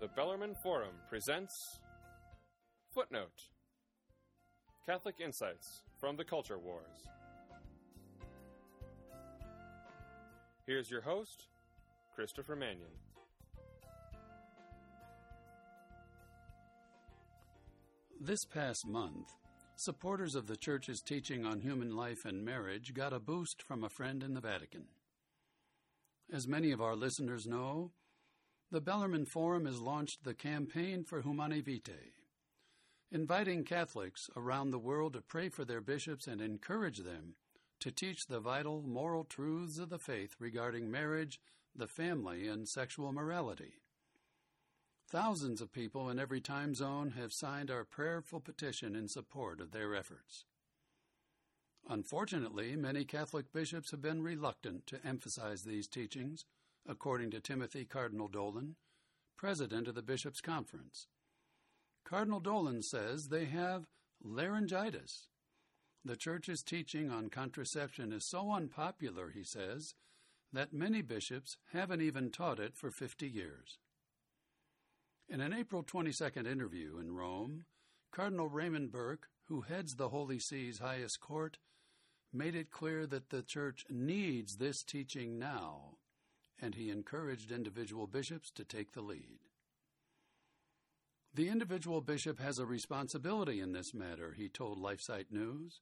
The Bellarmine Forum presents Footnote Catholic Insights from the Culture Wars. Here's your host, Christopher Manion. This past month, supporters of the Church's teaching on human life and marriage got a boost from a friend in the Vatican. As many of our listeners know, the Bellarmine Forum has launched the Campaign for Humanae Vitae, inviting Catholics around the world to pray for their bishops and encourage them to teach the vital moral truths of the faith regarding marriage, the family, and sexual morality. Thousands of people in every time zone have signed our prayerful petition in support of their efforts. Unfortunately, many Catholic bishops have been reluctant to emphasize these teachings according to Timothy Cardinal Dolan, president of the Bishops' Conference. Cardinal Dolan says they have laryngitis. The Church's teaching on contraception is so unpopular, he says, that many bishops haven't even taught it for 50 years. In an April 22nd interview in Rome, Cardinal Raymond Burke, who heads the Holy See's highest court, made it clear that the Church needs this teaching now and he encouraged individual bishops to take the lead. The individual bishop has a responsibility in this matter, he told LifeSite News.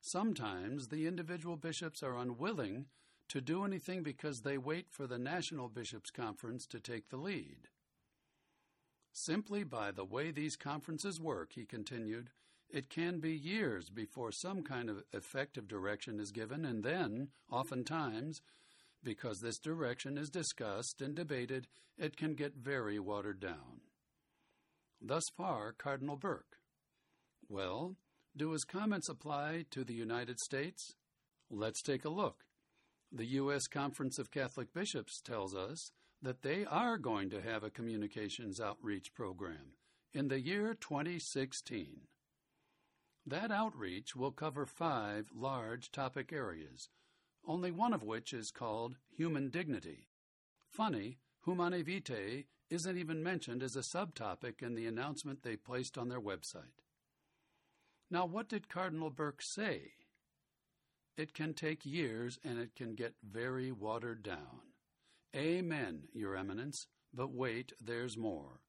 Sometimes the individual bishops are unwilling to do anything because they wait for the National Bishops' Conference to take the lead. Simply by the way these conferences work, he continued, it can be years before some kind of effective direction is given, and then, oftentimes, because this direction is discussed and debated, it can get very watered down. Thus far, Cardinal Burke. Well, do his comments apply to the United States? Let's take a look. The U.S. Conference of Catholic Bishops tells us that they are going to have a communications outreach program in the year 2016. That outreach will cover five large topic areas only one of which is called human dignity. Funny, Humanae Vitae isn't even mentioned as a subtopic in the announcement they placed on their website. Now, what did Cardinal Burke say? It can take years and it can get very watered down. Amen, Your Eminence, but wait, there's more.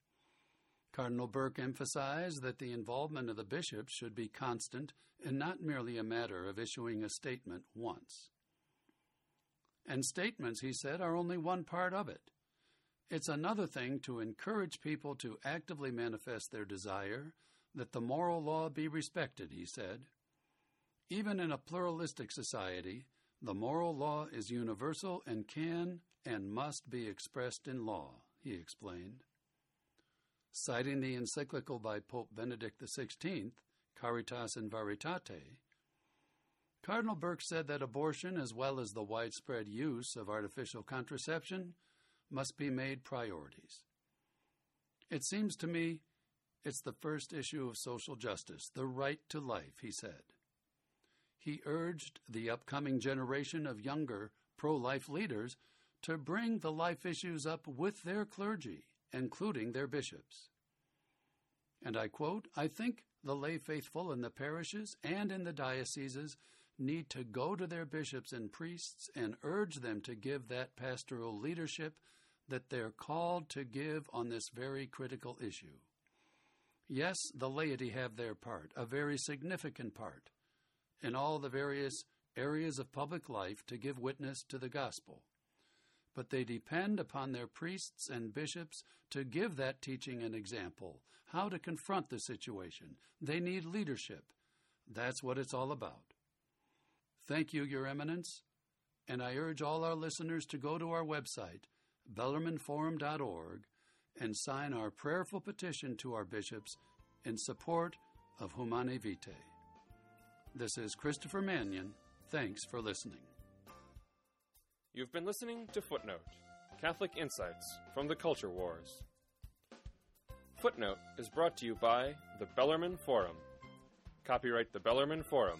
Cardinal Burke emphasized that the involvement of the bishops should be constant and not merely a matter of issuing a statement once. And statements, he said, are only one part of it. It's another thing to encourage people to actively manifest their desire that the moral law be respected, he said. Even in a pluralistic society, the moral law is universal and can and must be expressed in law, he explained. Citing the encyclical by Pope Benedict XVI, Caritas in Veritate, Cardinal Burke said that abortion, as well as the widespread use of artificial contraception, must be made priorities. It seems to me it's the first issue of social justice, the right to life, he said. He urged the upcoming generation of younger pro life leaders to bring the life issues up with their clergy, including their bishops. And I quote I think the lay faithful in the parishes and in the dioceses need to go to their bishops and priests and urge them to give that pastoral leadership that they're called to give on this very critical issue. Yes, the laity have their part, a very significant part, in all the various areas of public life to give witness to the gospel. But they depend upon their priests and bishops to give that teaching an example, how to confront the situation. They need leadership. That's what it's all about. Thank you, Your Eminence, and I urge all our listeners to go to our website, bellarmineforum.org, and sign our prayerful petition to our bishops in support of Humanae Vitae. This is Christopher Manion. Thanks for listening. You've been listening to Footnote Catholic Insights from the Culture Wars. Footnote is brought to you by the Bellarmine Forum. Copyright the Bellarmine Forum